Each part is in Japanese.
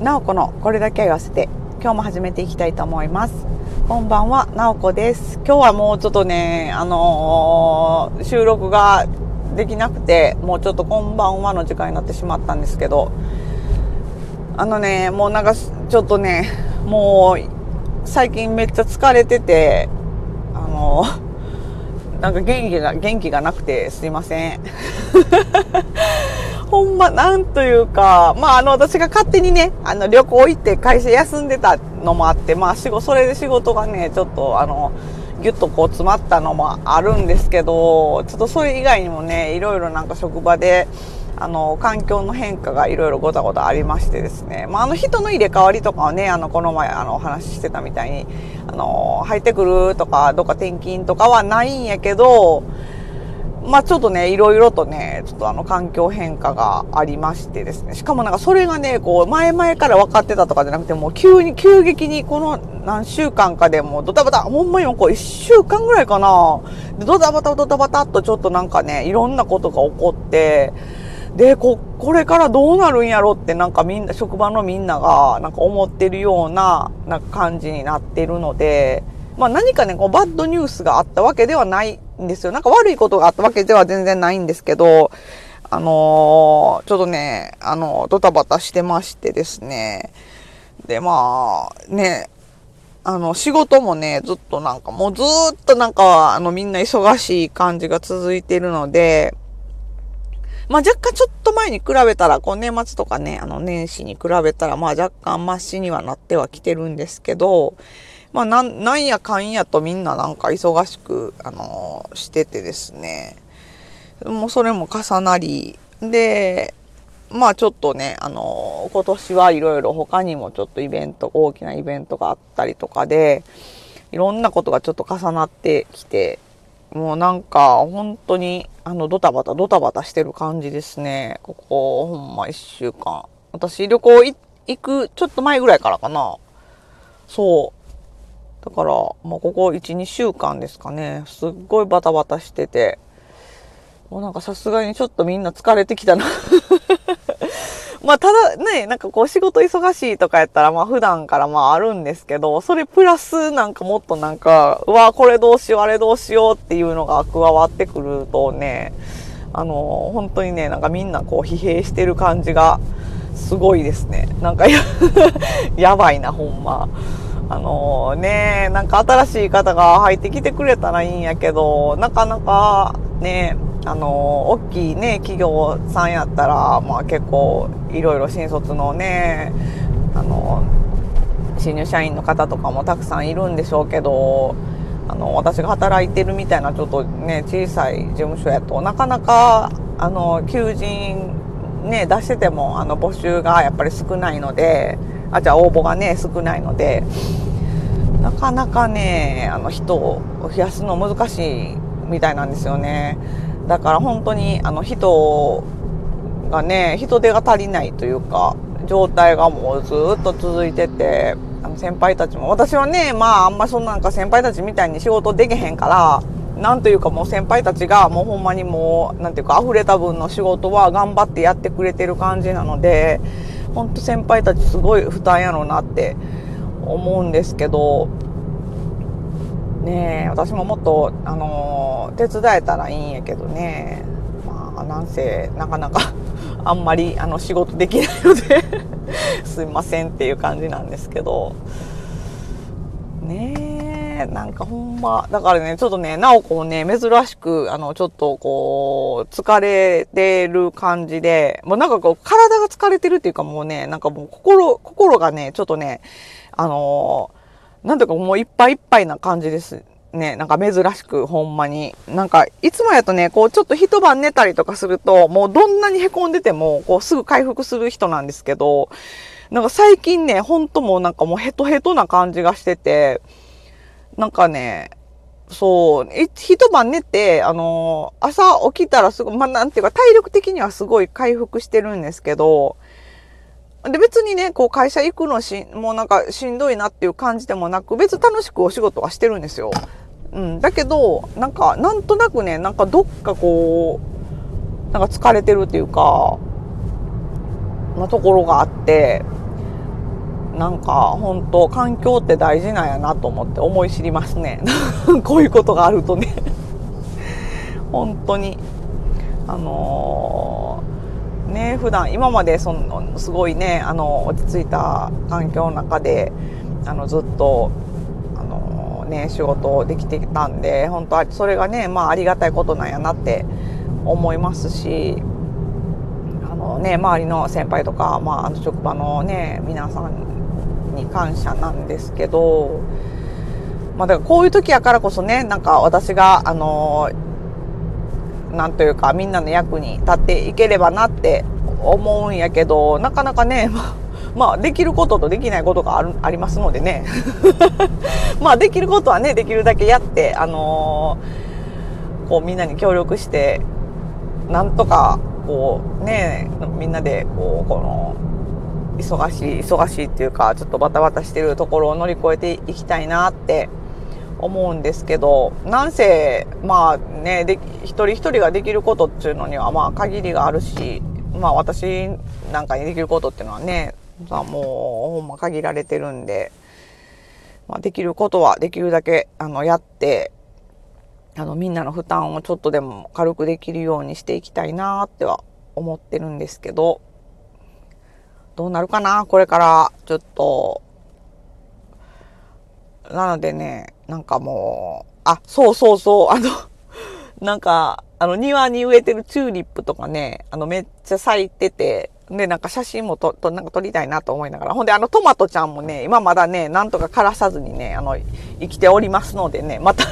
なおこのこれだけ言わせて今日も始めていきたいと思います。こんばんはなおこです。今日はもうちょっとねあのー、収録ができなくてもうちょっとこんばんはの時間になってしまったんですけどあのねもうなんかちょっとねもう最近めっちゃ疲れててあのー、なんか元気が元気がなくてすいません。ほんま、なんというか、まあ、あの、私が勝手にね、あの、旅行行って会社休んでたのもあって、まあ、仕事、それで仕事がね、ちょっと、あの、ぎゅっとこう詰まったのもあるんですけど、ちょっとそれ以外にもね、いろいろなんか職場で、あの、環境の変化がいろいろごたごたありましてですね。まあ、あの人の入れ替わりとかはね、あの、この前、あの、お話ししてたみたいに、あの、入ってくるとか、どっか転勤とかはないんやけど、まあちょっとね、いろいろとね、ちょっとあの環境変化がありましてですね。しかもなんかそれがね、こう前々から分かってたとかじゃなくて、もう急に、急激にこの何週間かでもドタバタ、ほんまにもこう1週間ぐらいかな。ドタバタドタバタっとちょっとなんかね、いろんなことが起こって、で、こ、これからどうなるんやろってなんかみんな、職場のみんながなんか思ってるような、なんか感じになってるので、まあ何かね、こうバッドニュースがあったわけではないんですよ。なんか悪いことがあったわけでは全然ないんですけど、あのー、ちょっとね、あの、ドタバタしてましてですね。で、まあ、ね、あの、仕事もね、ずっとなんか、もうずっとなんか、あの、みんな忙しい感じが続いてるので、まあ若干ちょっと前に比べたら、こう年末とかね、あの年始に比べたら、まあ若干マシにはなってはきてるんですけど、まあなん、なんやかんやとみんななんか忙しく、あのー、しててですね。もうそれも重なり、で、まあちょっとね、あのー、今年はいろいろ他にもちょっとイベント、大きなイベントがあったりとかで、いろんなことがちょっと重なってきて、もうなんか本当にあのドタバタドタバタしてる感じですね。ここほんま一週間。私旅行行くちょっと前ぐらいからかな。そう。だから、もうここ1、2週間ですかね、すっごいバタバタしてて、もうなんかさすがにちょっとみんな疲れてきたなまあただね、なんかこう仕事忙しいとかやったらまあ普段からまああるんですけど、それプラスなんかもっとなんか、うわ、これどうしよう、あれどうしようっていうのが加わってくるとね、あの、本当にね、なんかみんなこう疲弊してる感じがすごいですね。なんかや やばいな、ほんま。あのー、ね、なんか新しい方が入ってきてくれたらいいんやけど、なかなかね、あの、大きいね、企業さんやったら、まあ結構いろいろ新卒のね、あの、新入社員の方とかもたくさんいるんでしょうけど、あの、私が働いてるみたいなちょっとね、小さい事務所やとなかなか、あの、求人ね、出してても、あの、募集がやっぱり少ないので、あじゃあ応募がね少ないのでなかなかねあの人を増やすの難しいみたいなんですよね。だから本当にあの人がね人手が足りないというか状態がもうずっと続いててあの先輩たちも私はねまああんまそんなんか先輩たちみたいに仕事できへんからなんというかもう先輩たちがもうほんまにもうなんていうか溢れた分の仕事は頑張ってやってくれてる感じなのでほんと先輩たちすごい負担やろうなって思うんですけどね私ももっとあの手伝えたらいいんやけどね。まあなんせなかなか あんまりあの仕事できないので すいませんっていう感じなんですけど。ねえなんかほんま、だからね、ちょっとね、なおこうね、珍しく、あの、ちょっとこう、疲れてる感じで、もうなんかこう、体が疲れてるっていうかもうね、なんかもう心、心がね、ちょっとね、あのなんとかもういっぱいいっぱいな感じです。ね、なんか珍しく、ほんまに。なんか、いつもやとね、こう、ちょっと一晩寝たりとかすると、もうどんなに凹んでても、こう、すぐ回復する人なんですけど、なんか最近ね、ほんともうなんかもうヘトヘトな感じがしてて、なんかね、そう、一晩寝て、あのー、朝起きたらすごい、まあ、なんていうか体力的にはすごい回復してるんですけど、で、別にね、こう会社行くのし、もうなんかしんどいなっていう感じでもなく、別に楽しくお仕事はしてるんですよ。うん。だけど、なんか、なんとなくね、なんかどっかこう、なんか疲れてるっていうか、なところがあって、なんか本当環境って大事なんやなと思って思い知りますね こういうことがあるとね本当にあの、ね普段今までそのすごいねあの落ち着いた環境の中であのずっとあの、ね仕事できてきたんで本当それがねまあありがたいことなんやなって思いますしあのね周りの先輩とか、まあ、あの職場のね皆さんに感謝なんですけど、まあ、だからこういう時やからこそねなんか私があのなんというかみんなの役に立っていければなって思うんやけどなかなかね、まあ、できることとできないことがあるありますのでね。まあできることはねできるだけやってあのー、こうみんなに協力してなんとかこうねみんなでこうこの忙しい忙しいっていうかちょっとバタバタしてるところを乗り越えていきたいなって思うんですけどなんせまあねで一人一人ができることっていうのにはまあ限りがあるしまあ私なんかにできることっていうのはねもうほんま限られてるんで、まあ、できることはできるだけあのやってあのみんなの負担をちょっとでも軽くできるようにしていきたいなっては思ってるんですけどどうなるかなこれからちょっと。なのでね、なんかもう、あ、そうそうそう、あの、なんか、あの、庭に植えてるチューリップとかね、あの、めっちゃ咲いてて、で、なんか写真もと、と、なんか撮りたいなと思いながら。ほんで、あの、トマトちゃんもね、今まだね、なんとか枯らさずにね、あの、生きておりますのでね、また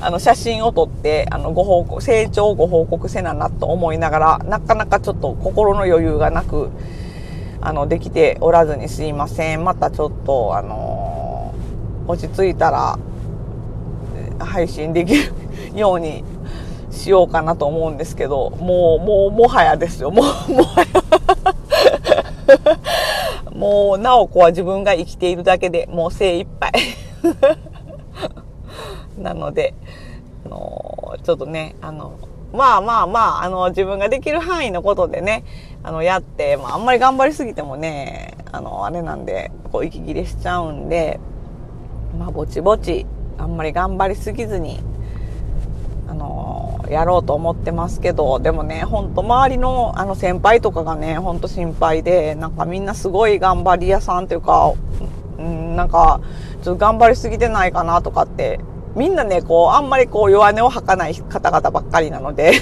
あの、写真を撮って、あの、ご報告、成長をご報告せななと思いながら、なかなかちょっと心の余裕がなく、あの、できておらずにすいません。またちょっと、あの落ち着いたら配信できるようにしようかなと思うんですけどもうもうもはやですよ。もうもはや。もう直子は自分が生きているだけでもう精一杯。なのであのちょっとねあのまあまあまああの自分ができる範囲のことでねあのやって、まあ、あんまり頑張りすぎてもねあのあれなんでこう息切れしちゃうんでまあぼちぼちあんまり頑張りすぎずにあのー、やろうと思ってますけどでもねほんと周りのあの先輩とかがねほんと心配でなんかみんなすごい頑張り屋さんというか、うん、なんかちょっと頑張りすぎてないかなとかってみんなね、こう、あんまりこう、弱音を吐かない方々ばっかりなので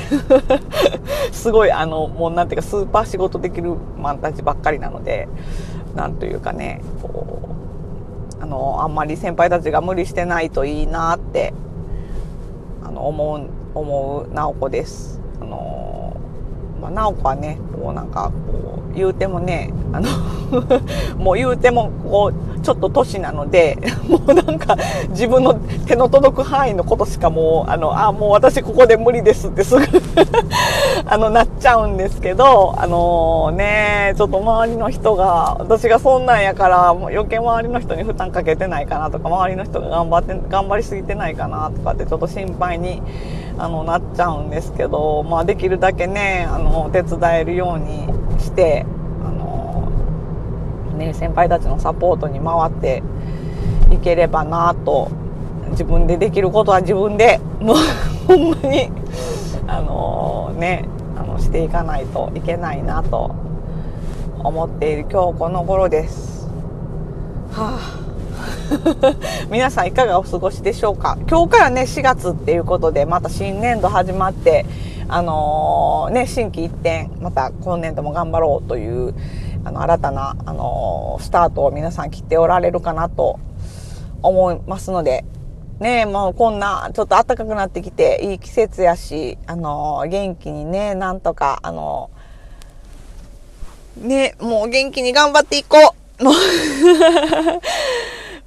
すごい、あの、もうなんていうか、スーパー仕事できるマンたちばっかりなので、なんというかね、こう、あのあんまり先輩たちが無理してないといいなってあの思う思う直子です。あのまあ、直子はねこうなんかこう言うてもねあの もう言うてもこうちょっと年なので もうなんか自分の手の届く範囲のことしかもうあのあもう私ここで無理ですってすぐ あのなっちゃうんですけどあのー、ねちょっと周りの人が私がそんなんやからもう余計周りの人に負担かけてないかなとか周りの人が頑張って頑張りすぎてないかなとかってちょっと心配にあのなっちゃうんですけど、まあ、できるだけねあの手伝えるようにしてね、先輩たちのサポートに回っていければなと自分でできることは自分でもう ほんまにあのー、ねあのしていかないといけないなと思っている今日この頃です。はあ 皆さんいかがお過ごしでしょうか？今日からね4月っていうことでまた新年度始まってあのー、ね心機一転また今年度も頑張ろうというあの新たな、あのスタートを皆さん切っておられるかなと思いますので、ねもうこんなちょっと暖かくなってきていい季節やし、あの元気にね、なんとか、あのね、もう元気に頑張っていこう。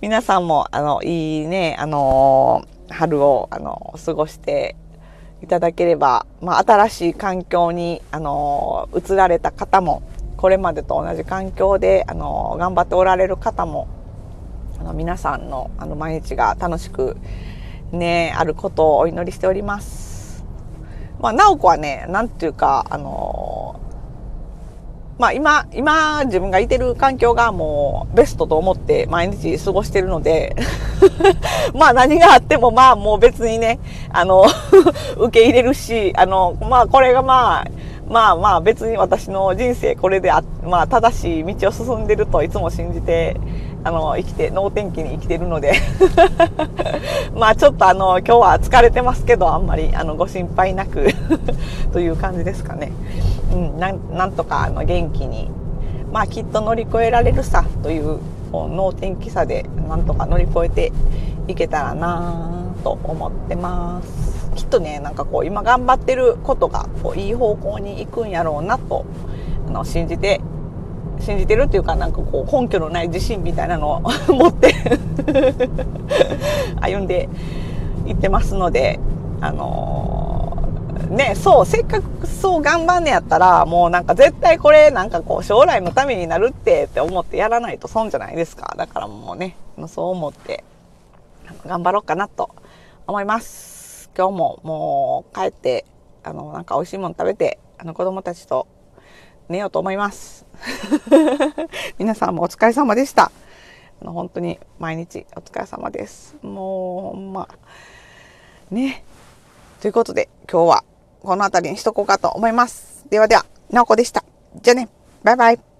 皆さんも、あの、いいね、あの春を、あの過ごしていただければ、まあ、新しい環境に、あの移られた方も、これまでと同じ環境であの頑張っておられる方もあの皆さんのあの毎日が楽しくねあることをお祈りしております。まあ、直子はねなんていうかあのまあ今、今自分がいてる環境がもうベストと思って毎日過ごしてるので まあ何があってもまあもう別にね、あの 受け入れるし、あの、まあこれがまあ、まあまあ別に私の人生これであ、まあ正しい道を進んでるといつも信じて、あの、生きて、能天気に生きてるので まあちょっとあの、今日は疲れてますけど、あんまりあの、ご心配なく という感じですかね。うん、なんなんとかあの元気に、まあきっと乗り越えられるさという能天気さでなんとか乗り越えていけたらなと思ってます。っとねなんかこう今頑張ってることがこういい方向に行くんやろうなとあの信じて信じてるっていうかなんかこう根拠のない自信みたいなのを 持って 歩んでいってますのであのー、ねそうせっかくそう頑張んねやったらもうなんか絶対これなんかこう将来のためになるってって思ってやらないと損じゃないですかだからもうねそう思って頑張ろうかなと思います。今日ももう帰って、あの、なんか美味しいもの食べて、あの子供たちと寝ようと思います。皆さんもお疲れ様でした。あの本当に毎日お疲れ様です。もうほんま。ね。ということで今日はこの辺りにしとこうかと思います。ではでは、なおこでした。じゃあね。バイバイ。